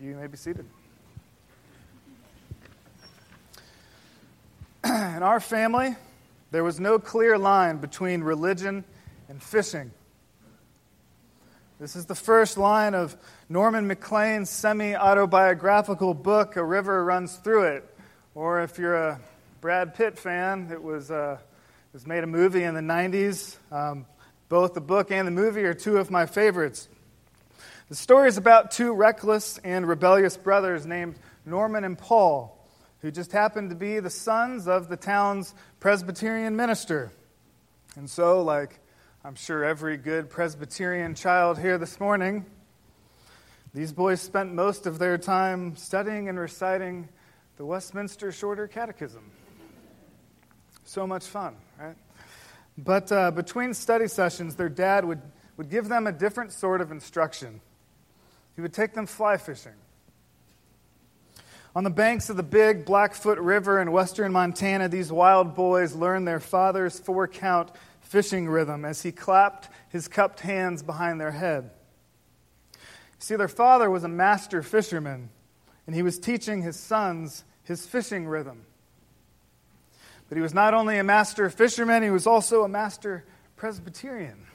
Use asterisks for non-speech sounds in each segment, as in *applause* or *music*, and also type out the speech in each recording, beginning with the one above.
You may be seated. *clears throat* In our family, there was no clear line between religion and fishing. This is the first line of Norman Maclean's semi autobiographical book, A River Runs Through It. Or if you're a Brad Pitt fan, it was, uh, it was made a movie in the 90s. Um, both the book and the movie are two of my favorites. The story is about two reckless and rebellious brothers named Norman and Paul, who just happened to be the sons of the town's Presbyterian minister. And so, like I'm sure every good Presbyterian child here this morning, these boys spent most of their time studying and reciting the Westminster Shorter Catechism. So much fun, right? But uh, between study sessions, their dad would, would give them a different sort of instruction. He would take them fly fishing. On the banks of the big Blackfoot River in western Montana, these wild boys learned their father's four count fishing rhythm as he clapped his cupped hands behind their head. See, their father was a master fisherman, and he was teaching his sons his fishing rhythm. But he was not only a master fisherman, he was also a master Presbyterian.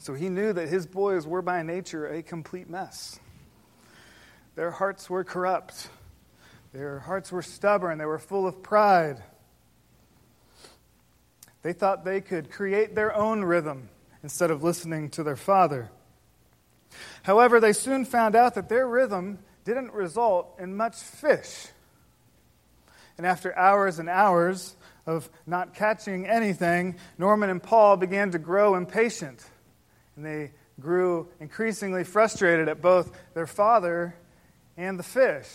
So he knew that his boys were by nature a complete mess. Their hearts were corrupt, their hearts were stubborn, they were full of pride. They thought they could create their own rhythm instead of listening to their father. However, they soon found out that their rhythm didn't result in much fish. And after hours and hours of not catching anything, Norman and Paul began to grow impatient. And they grew increasingly frustrated at both their father and the fish,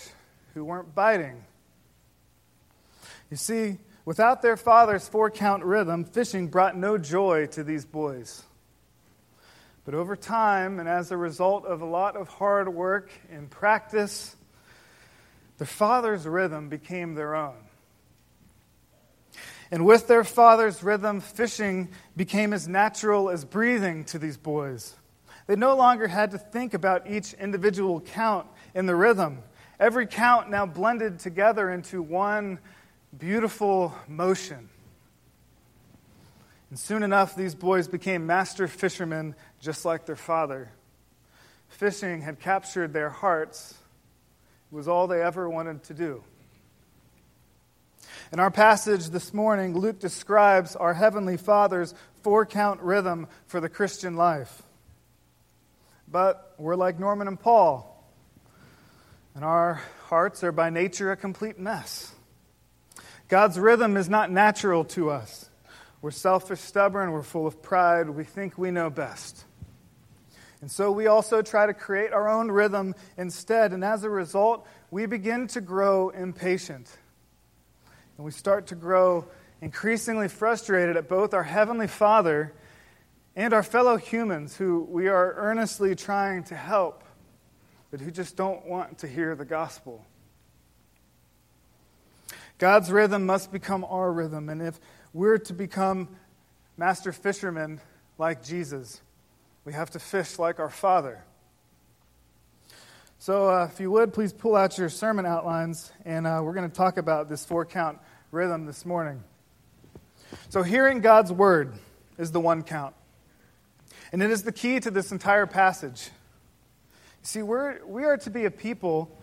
who weren't biting. You see, Without their father's four count rhythm, fishing brought no joy to these boys. But over time, and as a result of a lot of hard work and practice, their father's rhythm became their own. And with their father's rhythm, fishing became as natural as breathing to these boys. They no longer had to think about each individual count in the rhythm. Every count now blended together into one beautiful motion. And soon enough, these boys became master fishermen just like their father. Fishing had captured their hearts, it was all they ever wanted to do. In our passage this morning, Luke describes our Heavenly Father's four count rhythm for the Christian life. But we're like Norman and Paul, and our hearts are by nature a complete mess. God's rhythm is not natural to us. We're selfish, stubborn, we're full of pride, we think we know best. And so we also try to create our own rhythm instead, and as a result, we begin to grow impatient. And we start to grow increasingly frustrated at both our Heavenly Father and our fellow humans who we are earnestly trying to help, but who just don't want to hear the gospel. God's rhythm must become our rhythm. And if we're to become master fishermen like Jesus, we have to fish like our Father. So, uh, if you would, please pull out your sermon outlines, and uh, we're going to talk about this four count rhythm this morning. So, hearing God's word is the one count, and it is the key to this entire passage. You see, we're, we are to be a people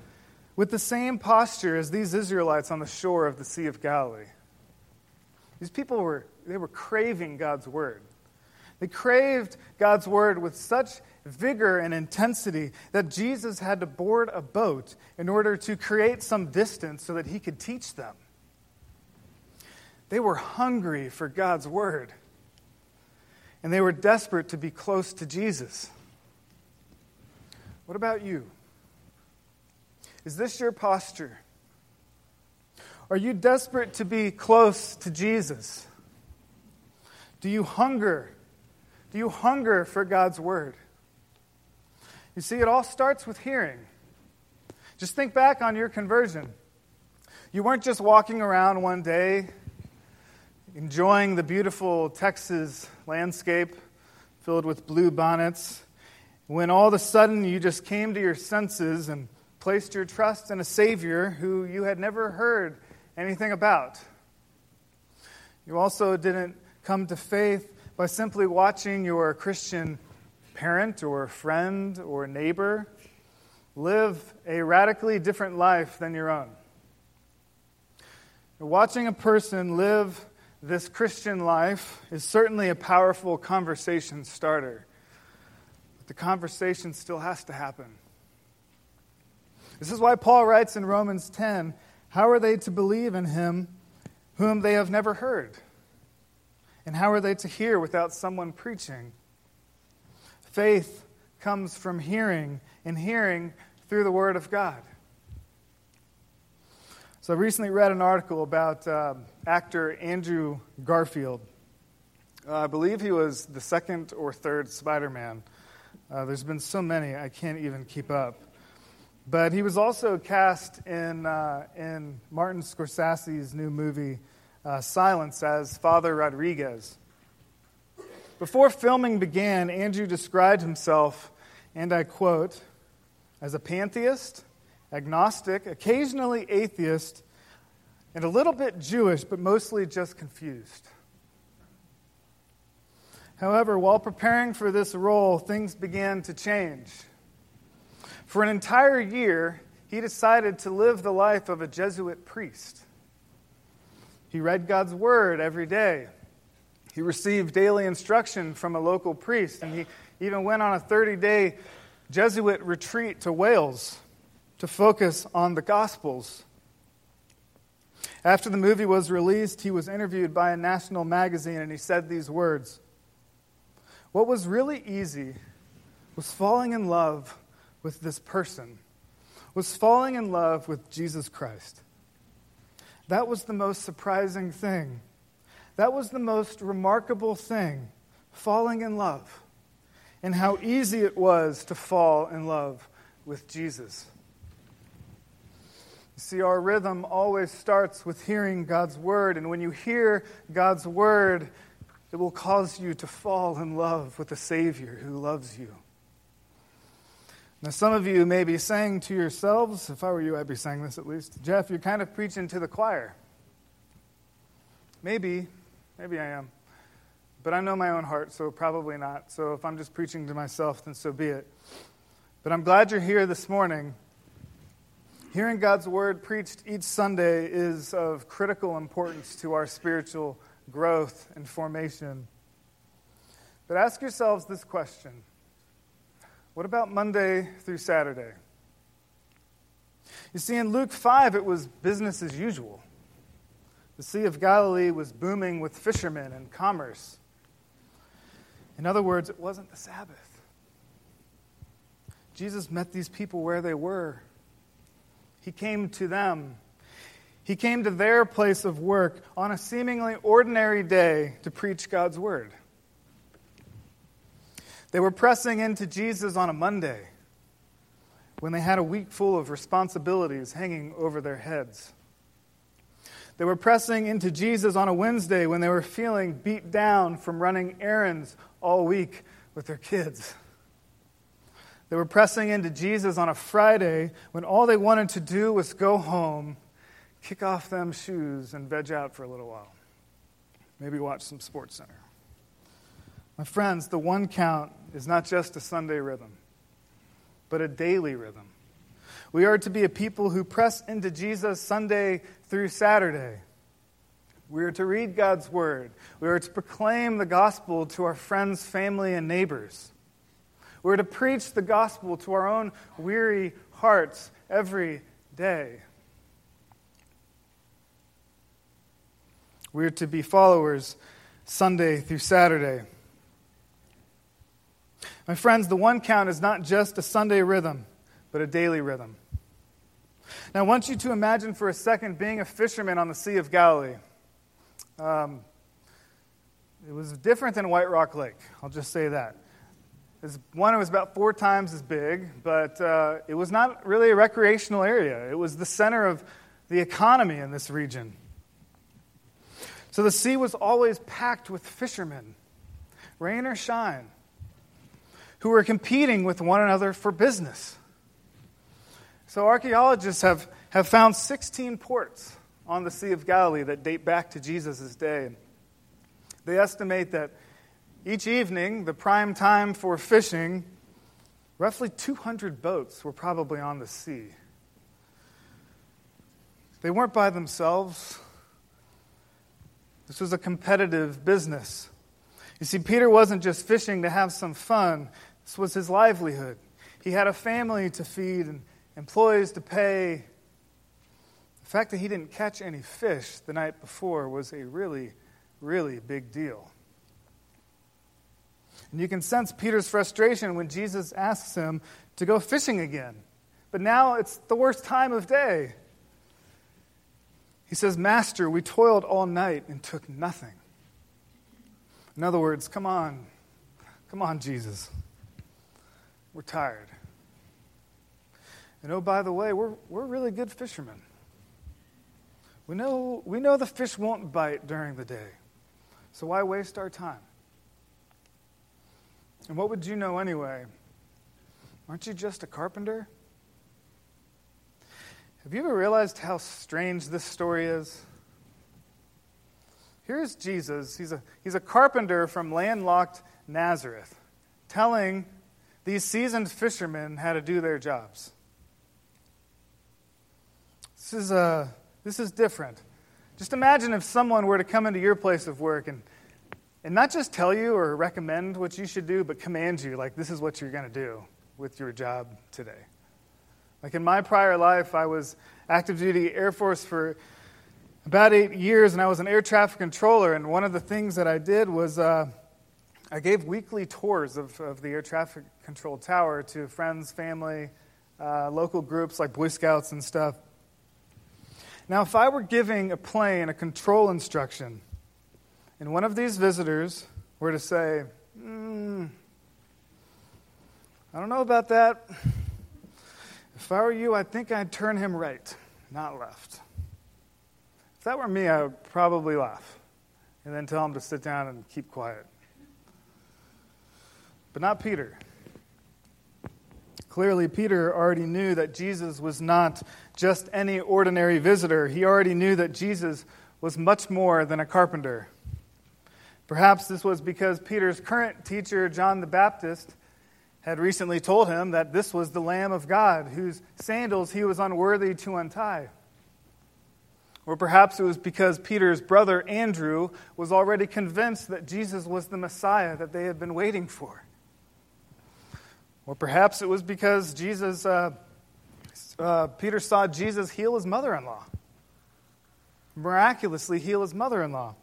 with the same posture as these Israelites on the shore of the Sea of Galilee. These people were, they were craving God's word. They craved God's word with such vigor and intensity that Jesus had to board a boat in order to create some distance so that he could teach them. They were hungry for God's word, and they were desperate to be close to Jesus. What about you? Is this your posture? Are you desperate to be close to Jesus? Do you hunger? Do you hunger for God's word? You see, it all starts with hearing. Just think back on your conversion. You weren't just walking around one day enjoying the beautiful Texas landscape filled with blue bonnets when all of a sudden you just came to your senses and placed your trust in a Savior who you had never heard anything about. You also didn't come to faith by simply watching your Christian parent or friend or neighbor live a radically different life than your own. Watching a person live this Christian life is certainly a powerful conversation starter. But the conversation still has to happen. This is why Paul writes in Romans 10 How are they to believe in him whom they have never heard? And how are they to hear without someone preaching? Faith comes from hearing, and hearing through the Word of God. So I recently read an article about uh, actor Andrew Garfield. Uh, I believe he was the second or third Spider Man. Uh, there's been so many, I can't even keep up. But he was also cast in, uh, in Martin Scorsese's new movie, uh, Silence, as Father Rodriguez. Before filming began, Andrew described himself, and I quote, as a pantheist agnostic, occasionally atheist, and a little bit Jewish, but mostly just confused. However, while preparing for this role, things began to change. For an entire year, he decided to live the life of a Jesuit priest. He read God's Word every day. He received daily instruction from a local priest, and he even went on a 30 day Jesuit retreat to Wales to focus on the Gospels. After the movie was released, he was interviewed by a national magazine and he said these words What was really easy was falling in love with this person, was falling in love with Jesus Christ. That was the most surprising thing. That was the most remarkable thing falling in love, and how easy it was to fall in love with Jesus. You See, our rhythm always starts with hearing God's word, and when you hear God's word, it will cause you to fall in love with the Savior who loves you. Now, some of you may be saying to yourselves, if I were you, I'd be saying this at least, Jeff, you're kind of preaching to the choir. Maybe, maybe I am. But I know my own heart, so probably not. So if I'm just preaching to myself, then so be it. But I'm glad you're here this morning Hearing God's word preached each Sunday is of critical importance to our spiritual growth and formation. But ask yourselves this question What about Monday through Saturday? You see, in Luke 5, it was business as usual. The Sea of Galilee was booming with fishermen and commerce. In other words, it wasn't the Sabbath. Jesus met these people where they were. He came to them. He came to their place of work on a seemingly ordinary day to preach God's word. They were pressing into Jesus on a Monday when they had a week full of responsibilities hanging over their heads. They were pressing into Jesus on a Wednesday when they were feeling beat down from running errands all week with their kids. They were pressing into Jesus on a Friday when all they wanted to do was go home, kick off them shoes, and veg out for a little while. Maybe watch some Sports Center. My friends, the one count is not just a Sunday rhythm, but a daily rhythm. We are to be a people who press into Jesus Sunday through Saturday. We are to read God's Word. We are to proclaim the gospel to our friends, family, and neighbors. We're to preach the gospel to our own weary hearts every day. We're to be followers Sunday through Saturday. My friends, the one count is not just a Sunday rhythm, but a daily rhythm. Now, I want you to imagine for a second being a fisherman on the Sea of Galilee. Um, it was different than White Rock Lake, I'll just say that. One, it was about four times as big, but uh, it was not really a recreational area. It was the center of the economy in this region. So the sea was always packed with fishermen, rain or shine, who were competing with one another for business. So, archaeologists have, have found 16 ports on the Sea of Galilee that date back to Jesus' day. They estimate that each evening, the prime time for fishing, roughly 200 boats were probably on the sea. They weren't by themselves. This was a competitive business. You see, Peter wasn't just fishing to have some fun, this was his livelihood. He had a family to feed and employees to pay. The fact that he didn't catch any fish the night before was a really, really big deal. And you can sense Peter's frustration when Jesus asks him to go fishing again. But now it's the worst time of day. He says, Master, we toiled all night and took nothing. In other words, come on. Come on, Jesus. We're tired. And oh, by the way, we're, we're really good fishermen. We know, we know the fish won't bite during the day. So why waste our time? And what would you know anyway? Aren't you just a carpenter? Have you ever realized how strange this story is? Here's Jesus. He's a, he's a carpenter from landlocked Nazareth telling these seasoned fishermen how to do their jobs. This is, uh, this is different. Just imagine if someone were to come into your place of work and, and not just tell you or recommend what you should do, but command you, like, this is what you're going to do with your job today. Like in my prior life, I was active duty Air Force for about eight years, and I was an air traffic controller. And one of the things that I did was uh, I gave weekly tours of, of the air traffic control tower to friends, family, uh, local groups like Boy Scouts and stuff. Now, if I were giving a plane a control instruction, and one of these visitors were to say, mm, I don't know about that. If I were you, I think I'd turn him right, not left. If that were me, I would probably laugh and then tell him to sit down and keep quiet. But not Peter. Clearly, Peter already knew that Jesus was not just any ordinary visitor. He already knew that Jesus was much more than a carpenter. Perhaps this was because Peter's current teacher, John the Baptist, had recently told him that this was the Lamb of God, whose sandals he was unworthy to untie. Or perhaps it was because Peter's brother Andrew was already convinced that Jesus was the Messiah that they had been waiting for. Or perhaps it was because Jesus, uh, uh, Peter saw Jesus heal his mother in law, miraculously heal his mother in law.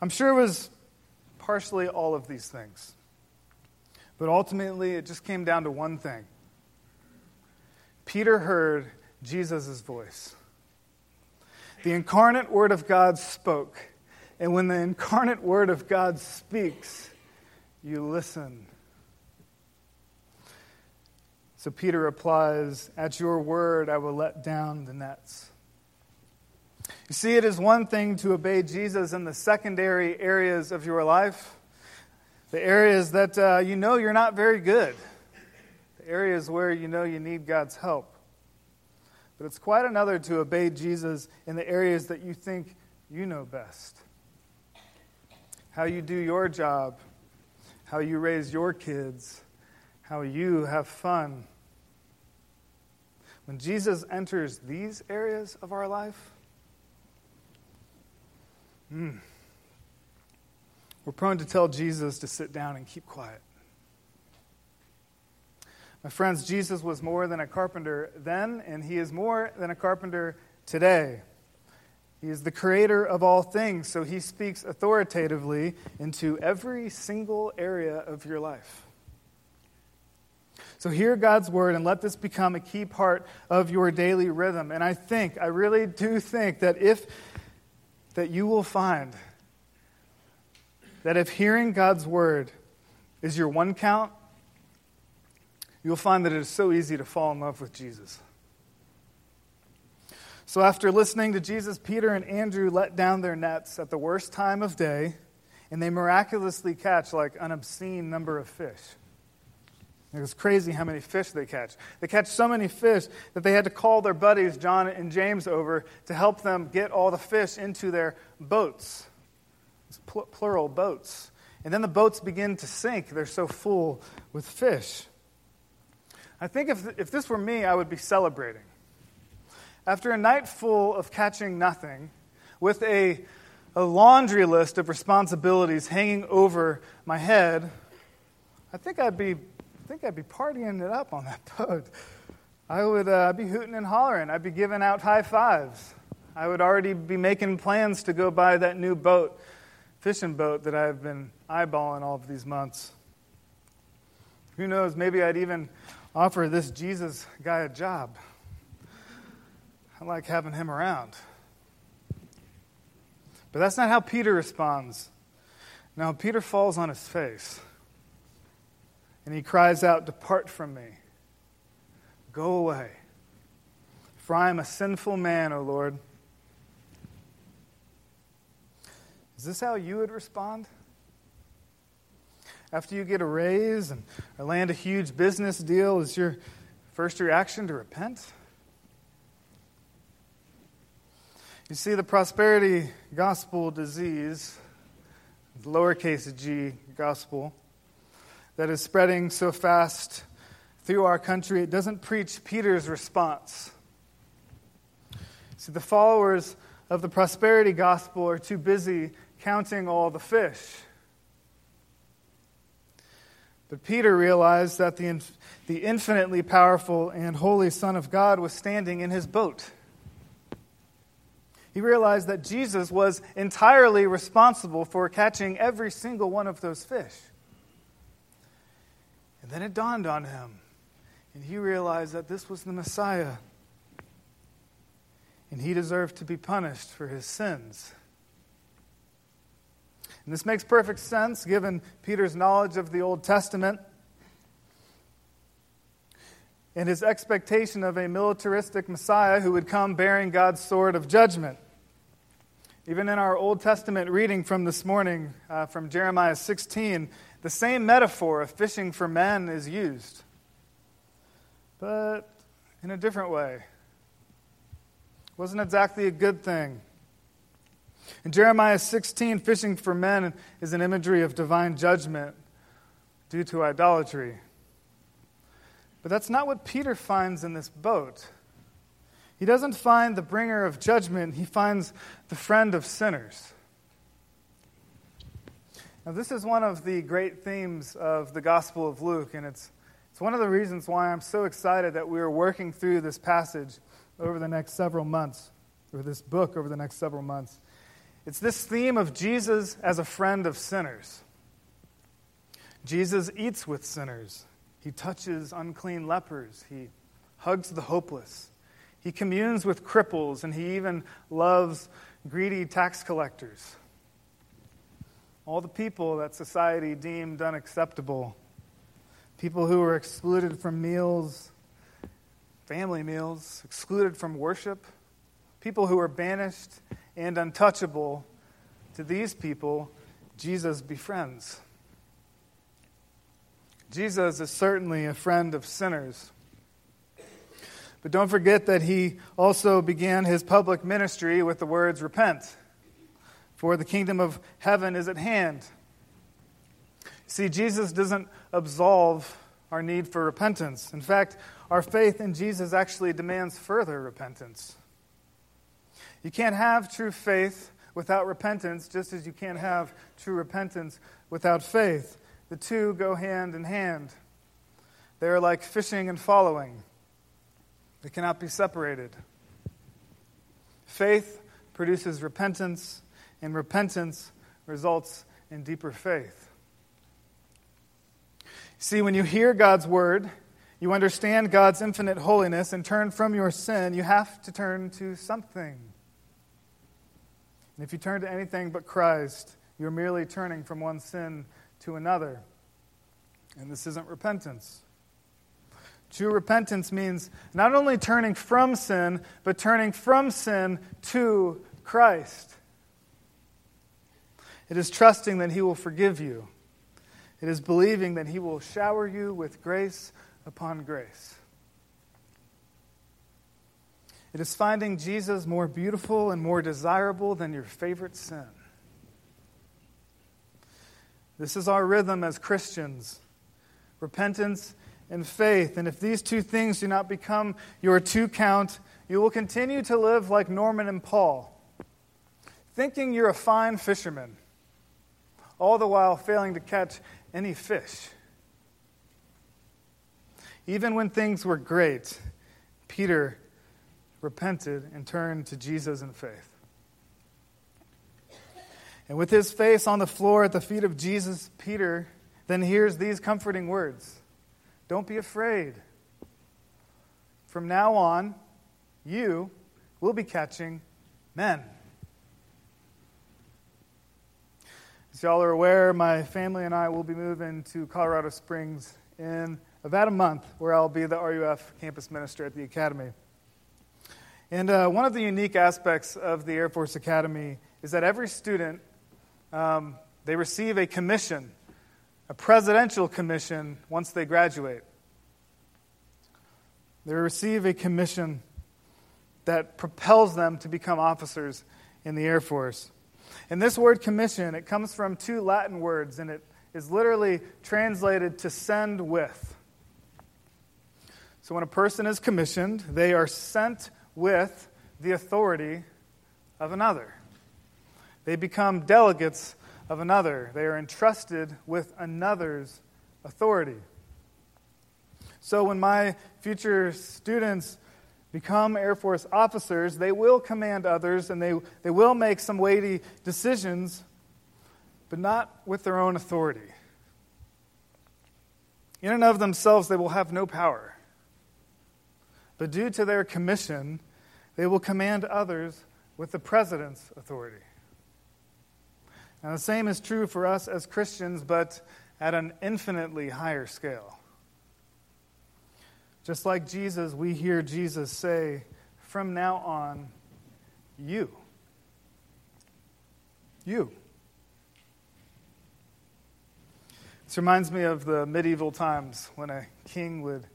I'm sure it was partially all of these things. But ultimately, it just came down to one thing Peter heard Jesus' voice. The incarnate Word of God spoke. And when the incarnate Word of God speaks, you listen. So Peter replies, At your word, I will let down the nets. You see, it is one thing to obey Jesus in the secondary areas of your life the areas that uh, you know you're not very good, the areas where you know you need God's help. But it's quite another to obey Jesus in the areas that you think you know best. How you do your job, how you raise your kids, how you have fun. When Jesus enters these areas of our life, hmm. We're prone to tell Jesus to sit down and keep quiet. My friends, Jesus was more than a carpenter then, and he is more than a carpenter today. He is the creator of all things, so he speaks authoritatively into every single area of your life. So hear God's word and let this become a key part of your daily rhythm. And I think, I really do think that if that you will find that if hearing God's word is your one count, you'll find that it is so easy to fall in love with Jesus. So, after listening to Jesus, Peter and Andrew let down their nets at the worst time of day, and they miraculously catch like an obscene number of fish. It was crazy how many fish they catch. They catch so many fish that they had to call their buddies, John and James, over to help them get all the fish into their boats. It's pl- plural boats. And then the boats begin to sink. They're so full with fish. I think if, if this were me, I would be celebrating. After a night full of catching nothing, with a, a laundry list of responsibilities hanging over my head, I think I'd be think I'd be partying it up on that *laughs* boat. I would uh, be hooting and hollering. I'd be giving out high fives. I would already be making plans to go buy that new boat, fishing boat that I've been eyeballing all of these months. Who knows, maybe I'd even offer this Jesus guy a job. I like having him around. But that's not how Peter responds. Now, Peter falls on his face. And he cries out, Depart from me. Go away. For I am a sinful man, O Lord. Is this how you would respond? After you get a raise and or land a huge business deal, is your first reaction to repent? You see, the prosperity gospel disease, the lowercase g gospel, that is spreading so fast through our country, it doesn't preach Peter's response. See, the followers of the prosperity gospel are too busy counting all the fish. But Peter realized that the, the infinitely powerful and holy Son of God was standing in his boat. He realized that Jesus was entirely responsible for catching every single one of those fish. Then it dawned on him, and he realized that this was the Messiah. And he deserved to be punished for his sins. And this makes perfect sense given Peter's knowledge of the Old Testament and his expectation of a militaristic Messiah who would come bearing God's sword of judgment. Even in our Old Testament reading from this morning, uh, from Jeremiah 16, the same metaphor of fishing for men is used, but in a different way. It wasn't exactly a good thing. In Jeremiah 16, fishing for men is an imagery of divine judgment due to idolatry. But that's not what Peter finds in this boat. He doesn't find the bringer of judgment, he finds the friend of sinners. Now, this is one of the great themes of the Gospel of Luke, and it's, it's one of the reasons why I'm so excited that we are working through this passage over the next several months, or this book over the next several months. It's this theme of Jesus as a friend of sinners. Jesus eats with sinners, he touches unclean lepers, he hugs the hopeless, he communes with cripples, and he even loves greedy tax collectors all the people that society deemed unacceptable, people who were excluded from meals, family meals, excluded from worship, people who were banished and untouchable, to these people, Jesus befriends. Jesus is certainly a friend of sinners. But don't forget that he also began his public ministry with the words, Repent for the kingdom of heaven is at hand. See, Jesus doesn't absolve our need for repentance. In fact, our faith in Jesus actually demands further repentance. You can't have true faith without repentance, just as you can't have true repentance without faith. The two go hand in hand. They are like fishing and following, they cannot be separated. Faith produces repentance, and repentance results in deeper faith. See, when you hear God's word, you understand God's infinite holiness and turn from your sin, you have to turn to something. And if you turn to anything but Christ, you're merely turning from one sin to another. And this isn't repentance. True repentance means not only turning from sin, but turning from sin to Christ. It is trusting that He will forgive you. It is believing that He will shower you with grace upon grace. It is finding Jesus more beautiful and more desirable than your favorite sin. This is our rhythm as Christians repentance and faith. And if these two things do not become your two count, you will continue to live like Norman and Paul, thinking you're a fine fisherman, all the while failing to catch any fish. Even when things were great, Peter repented and turned to Jesus in faith. And with his face on the floor at the feet of Jesus, Peter then hears these comforting words Don't be afraid. From now on, you will be catching men. As y'all are aware, my family and I will be moving to Colorado Springs in about a month, where I'll be the RUF campus minister at the academy. And uh, one of the unique aspects of the Air Force Academy is that every student um, they receive a commission, a presidential commission, once they graduate. They receive a commission that propels them to become officers in the Air Force. And this word commission, it comes from two Latin words, and it is literally translated to send with. So when a person is commissioned, they are sent with the authority of another. They become delegates of another. They are entrusted with another's authority. So when my future students become Air Force officers, they will command others and they, they will make some weighty decisions, but not with their own authority. In and of themselves, they will have no power. But due to their commission, they will command others with the president's authority. Now, the same is true for us as Christians, but at an infinitely higher scale. Just like Jesus, we hear Jesus say, From now on, you. You. This reminds me of the medieval times when a king would,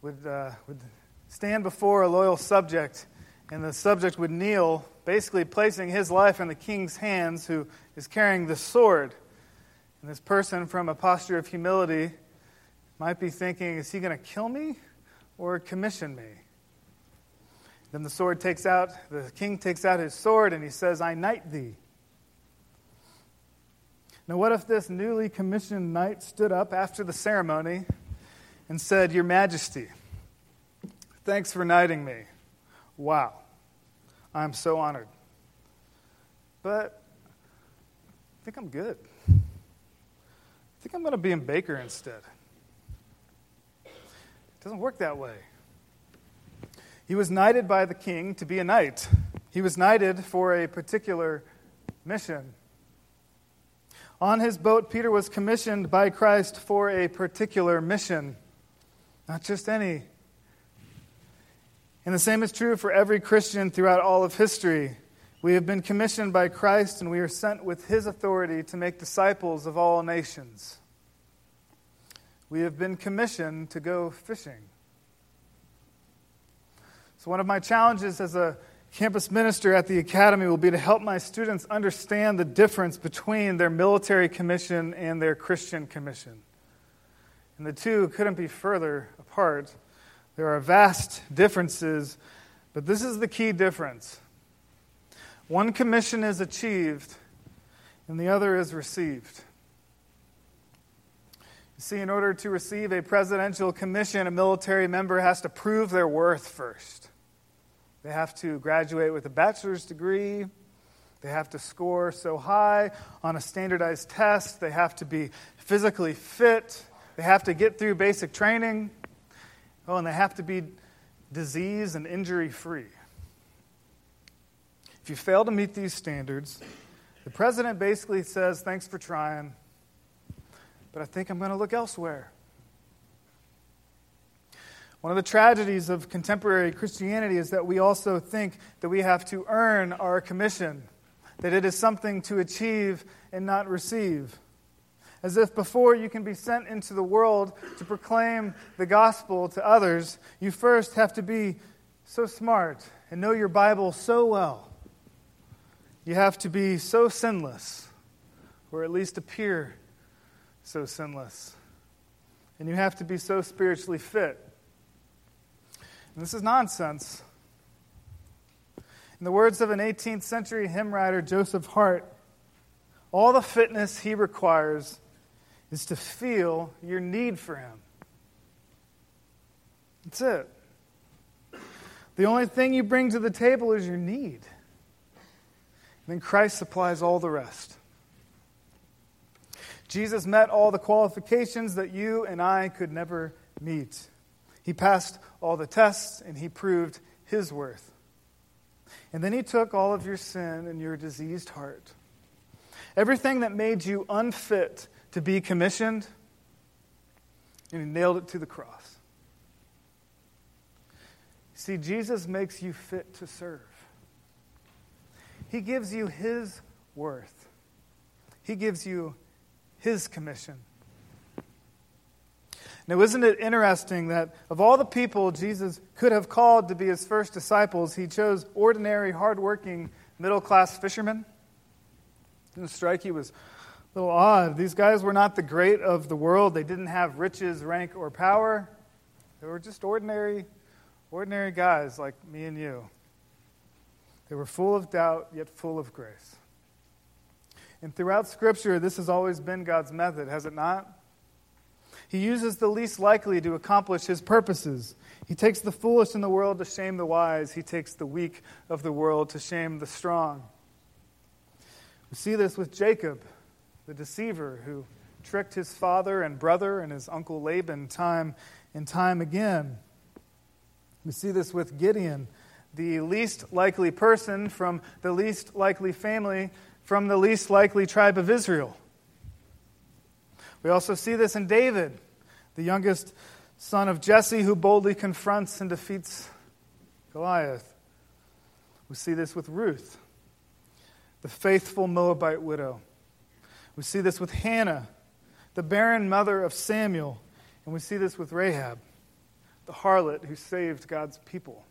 would, uh, would stand before a loyal subject, and the subject would kneel, basically placing his life in the king's hands, who is carrying the sword. And this person, from a posture of humility, might be thinking, Is he going to kill me or commission me? Then the sword takes out, the king takes out his sword and he says, I knight thee. Now, what if this newly commissioned knight stood up after the ceremony and said, Your Majesty, thanks for knighting me. Wow, I'm so honored. But I think I'm good. I think I'm going to be in Baker instead. It doesn't work that way. He was knighted by the king to be a knight, he was knighted for a particular mission. On his boat, Peter was commissioned by Christ for a particular mission, not just any. And the same is true for every Christian throughout all of history. We have been commissioned by Christ, and we are sent with his authority to make disciples of all nations. We have been commissioned to go fishing. So, one of my challenges as a campus minister at the academy will be to help my students understand the difference between their military commission and their Christian commission. And the two couldn't be further apart. There are vast differences, but this is the key difference. One commission is achieved, and the other is received. You see, in order to receive a presidential commission, a military member has to prove their worth first. They have to graduate with a bachelor's degree. They have to score so high on a standardized test. They have to be physically fit. They have to get through basic training. Oh, and they have to be disease and injury free. If you fail to meet these standards, the president basically says, Thanks for trying, but I think I'm going to look elsewhere. One of the tragedies of contemporary Christianity is that we also think that we have to earn our commission, that it is something to achieve and not receive. As if before you can be sent into the world to proclaim the gospel to others, you first have to be so smart and know your Bible so well. You have to be so sinless, or at least appear so sinless. And you have to be so spiritually fit. And this is nonsense. In the words of an 18th century hymn writer, Joseph Hart, all the fitness he requires is to feel your need for him. That's it. The only thing you bring to the table is your need. And then Christ supplies all the rest. Jesus met all the qualifications that you and I could never meet. He passed all the tests and he proved his worth. And then he took all of your sin and your diseased heart, everything that made you unfit to be commissioned, and he nailed it to the cross. See, Jesus makes you fit to serve. He gives you his worth. He gives you his commission. Now, isn't it interesting that of all the people Jesus could have called to be his first disciples, he chose ordinary, hardworking, middle class fishermen? Didn't strike you as a little odd? These guys were not the great of the world. They didn't have riches, rank, or power. They were just ordinary, ordinary guys like me and you. They were full of doubt, yet full of grace. And throughout Scripture, this has always been God's method, has it not? He uses the least likely to accomplish his purposes. He takes the foolish in the world to shame the wise. He takes the weak of the world to shame the strong. We see this with Jacob, the deceiver who tricked his father and brother and his uncle Laban time and time again. We see this with Gideon, the least likely person from the least likely family from the least likely tribe of Israel. We also see this in David, the youngest son of Jesse, who boldly confronts and defeats Goliath. We see this with Ruth, the faithful Moabite widow. We see this with Hannah, the barren mother of Samuel. And we see this with Rahab, the harlot who saved God's people.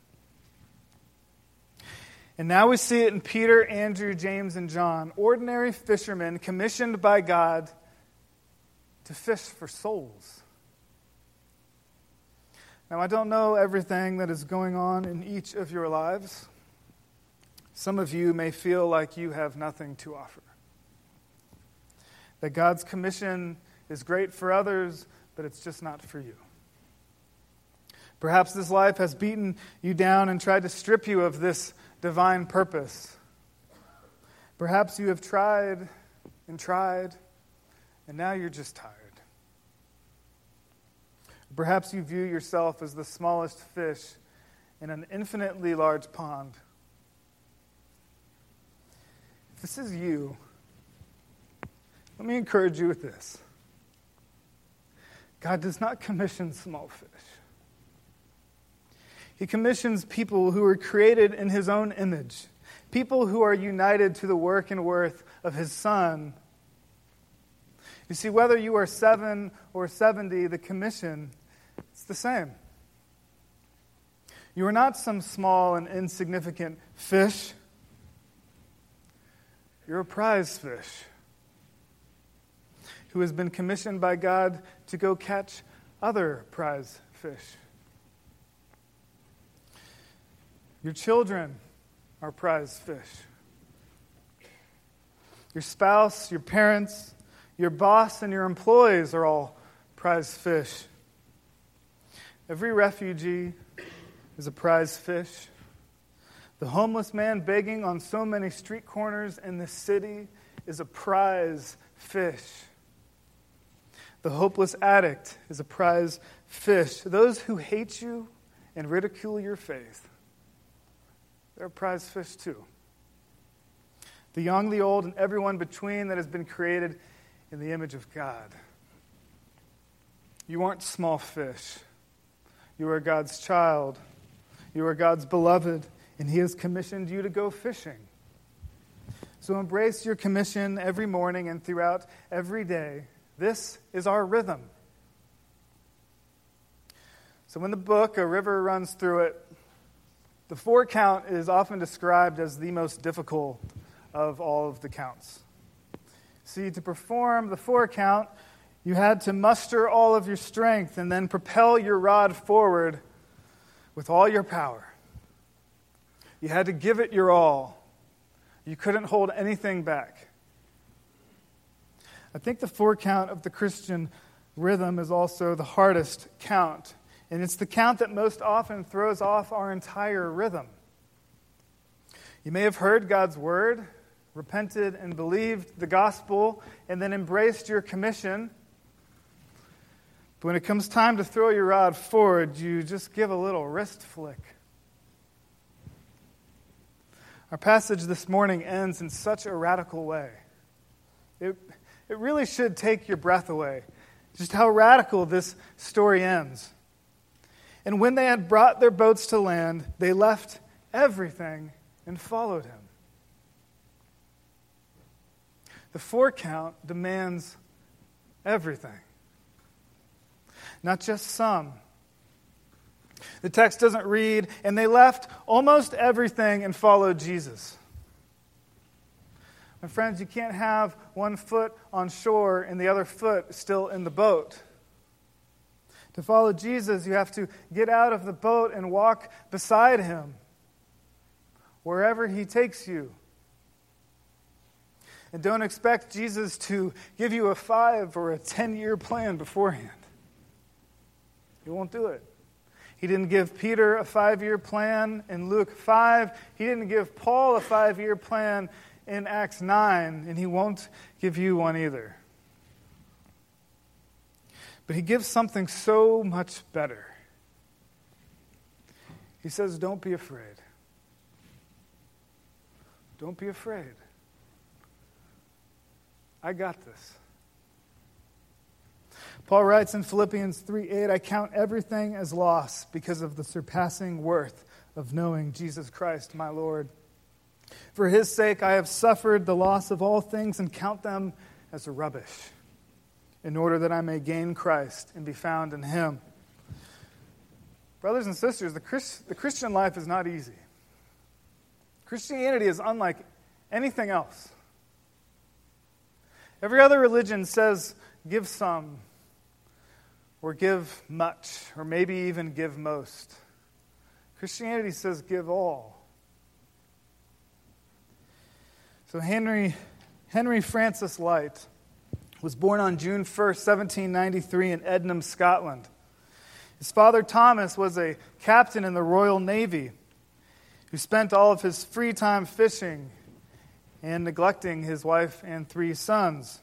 And now we see it in Peter, Andrew, James, and John, ordinary fishermen commissioned by God to fish for souls. Now, I don't know everything that is going on in each of your lives. Some of you may feel like you have nothing to offer. That God's commission is great for others, but it's just not for you. Perhaps this life has beaten you down and tried to strip you of this divine purpose. Perhaps you have tried and tried, and now you're just tired. Perhaps you view yourself as the smallest fish in an infinitely large pond. If this is you, let me encourage you with this God does not commission small fish. He commissions people who are created in His own image, people who are united to the work and worth of His Son. You see, whether you are seven or 70, the commission it's the same. You are not some small and insignificant fish. You're a prize fish who has been commissioned by God to go catch other prize fish. Your children are prize fish. Your spouse, your parents, your boss, and your employees are all prize fish. Every refugee is a prize fish. The homeless man begging on so many street corners in the city is a prize fish. The hopeless addict is a prize fish. Those who hate you and ridicule your faith, they're prize fish too. The young, the old, and everyone between that has been created in the image of God. You aren't small fish. You are God's child. You are God's beloved, and He has commissioned you to go fishing. So embrace your commission every morning and throughout every day This is our rhythm. So, when the book, A River Runs Through It, the four count is often described as the most difficult of all of the counts. See, to perform the four count, you had to muster all of your strength and then propel your rod forward with all your power. You had to give it your all. You couldn't hold anything back. I think the four count of the Christian rhythm is also the hardest count, and it's the count that most often throws off our entire rhythm. You may have heard God's word, repented and believed the gospel, and then embraced your commission. But when it comes time to throw your rod forward, you just give a little wrist flick. Our passage this morning ends in such a radical way. It, it really should take your breath away, just how radical this story ends. And when they had brought their boats to land, they left everything and followed him. The four count demands everything, not just some. The text doesn't read, and they left almost everything and followed Jesus. My friends, you can't have one foot on shore and the other foot still in the boat. To follow Jesus, you have to get out of the boat and walk beside him wherever he takes you. And don't expect Jesus to give you a five or a 10 year plan beforehand. He won't do it. He didn't give Peter a five year plan in Luke 5. He didn't give Paul a five year plan in Acts 9, and he won't give you one either. But he gives something so much better. He says, Don't be afraid. Don't be afraid. I got this. Paul writes in Philippians 3 8, I count everything as loss because of the surpassing worth of knowing Jesus Christ, my Lord. For his sake, I have suffered the loss of all things and count them as rubbish, in order that I may gain Christ and be found in him. Brothers and sisters, the, Christ, the Christian life is not easy. Christianity is unlike anything else. Every other religion says, give some, or give much, or maybe even give most. Christianity says, give all. So, Henry, Henry Francis Lyte was born on June 1st, 1793, in Ednam, Scotland. His father, Thomas, was a captain in the Royal Navy who spent all of his free time fishing and neglecting his wife and three sons.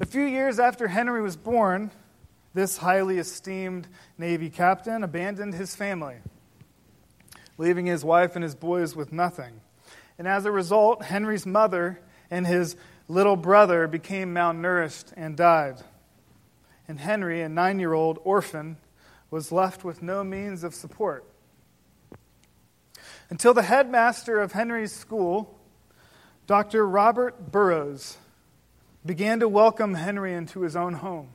A few years after Henry was born, this highly esteemed Navy captain abandoned his family, leaving his wife and his boys with nothing. And as a result, Henry's mother and his little brother became malnourished and died. And Henry, a nine year old orphan, was left with no means of support. Until the headmaster of Henry's school, Dr. Robert Burroughs began to welcome Henry into his own home.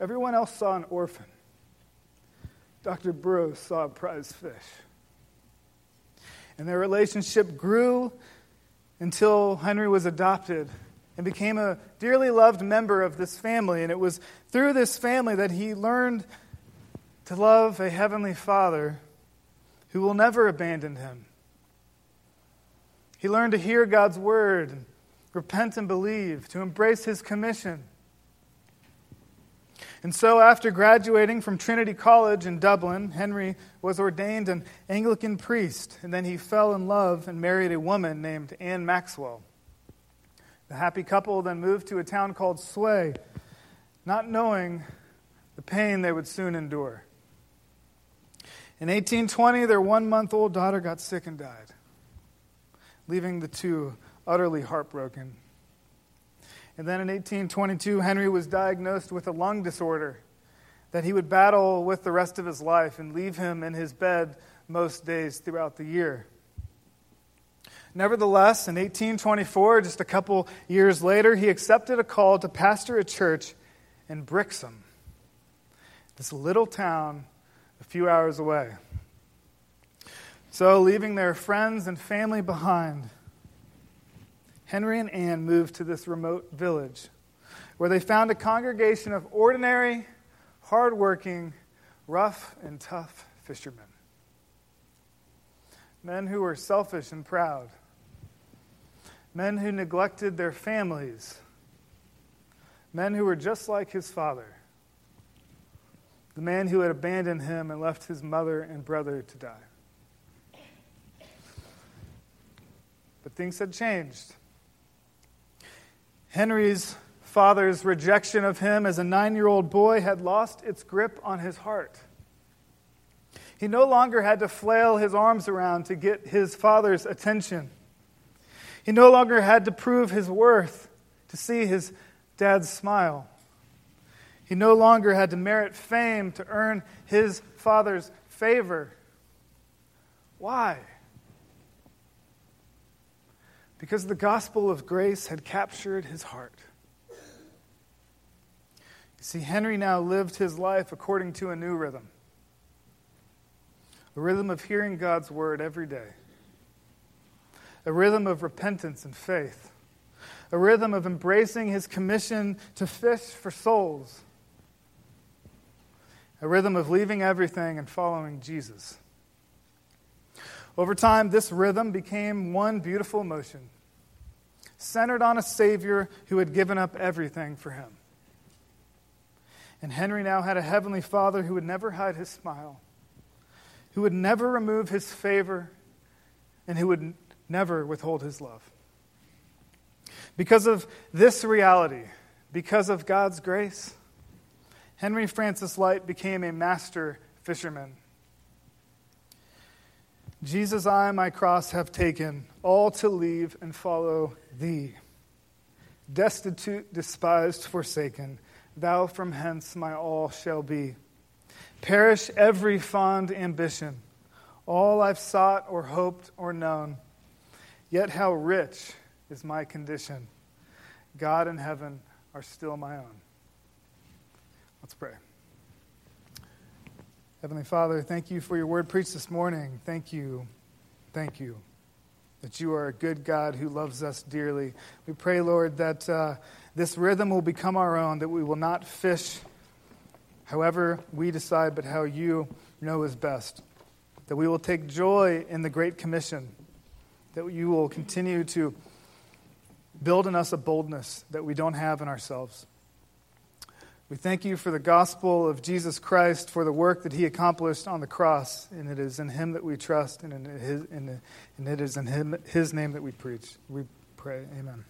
Everyone else saw an orphan. Dr. Burroughs saw a prize fish. And their relationship grew until Henry was adopted and became a dearly loved member of this family. And it was through this family that he learned to love a heavenly Father who will never abandon him he learned to hear God's word, repent and believe, to embrace his commission. And so, after graduating from Trinity College in Dublin, Henry was ordained an Anglican priest, and then he fell in love and married a woman named Anne Maxwell. The happy couple then moved to a town called Sway, not knowing the pain they would soon endure. In 1820, their one month old daughter got sick and died leaving the two utterly heartbroken. And then in 1822, Henry was diagnosed with a lung disorder that he would battle with the rest of his life and leave him in his bed most days throughout the year. Nevertheless, in 1824, just a couple years later, he accepted a call to pastor a church in Brixham, this little town a few hours away. So, leaving their friends and family behind, Henry and Anne moved to this remote village where they found a congregation of ordinary, hardworking, rough and tough fishermen. Men who were selfish and proud. Men who neglected their families. Men who were just like his father. The man who had abandoned him and left his mother and brother to die. But things had changed. Henry's father's rejection of him as a nine year old boy had lost its grip on his heart. He no longer had to flail his arms around to get his father's attention. He no longer had to prove his worth to see his dad's smile. He no longer had to merit fame to earn his father's favor. Why? Because the gospel of grace had captured his heart. You see, Henry now lived his life according to a new rhythm a rhythm of hearing God's word every day, a rhythm of repentance and faith, a rhythm of embracing his commission to fish for souls, a rhythm of leaving everything and following Jesus. Over time, this rhythm became one beautiful motion, centered on a Savior who had given up everything for him. And Henry now had a heavenly father who would never hide his smile, who would never remove his favor, and who would never withhold his love. Because of this reality, because of God's grace, Henry Francis Lyte became a master fisherman. Jesus, I my cross have taken, all to leave and follow thee. Destitute, despised, forsaken Thou from hence my all shall be. Perish every fond ambition, all I've sought or hoped or known. Yet how rich is my condition. God and heaven are still my own. Let's pray. Heavenly Father, thank you for your word preached this morning. Thank you. Thank you that you are a good God who loves us dearly. We pray, Lord, that. Uh, this rhythm will become our own, that we will not fish however we decide, but how you know is best. That we will take joy in the Great Commission. That you will continue to build in us a boldness that we don't have in ourselves. We thank you for the gospel of Jesus Christ, for the work that he accomplished on the cross, and it is in him that we trust, and, in his, and it is in him, his name that we preach. We pray. Amen.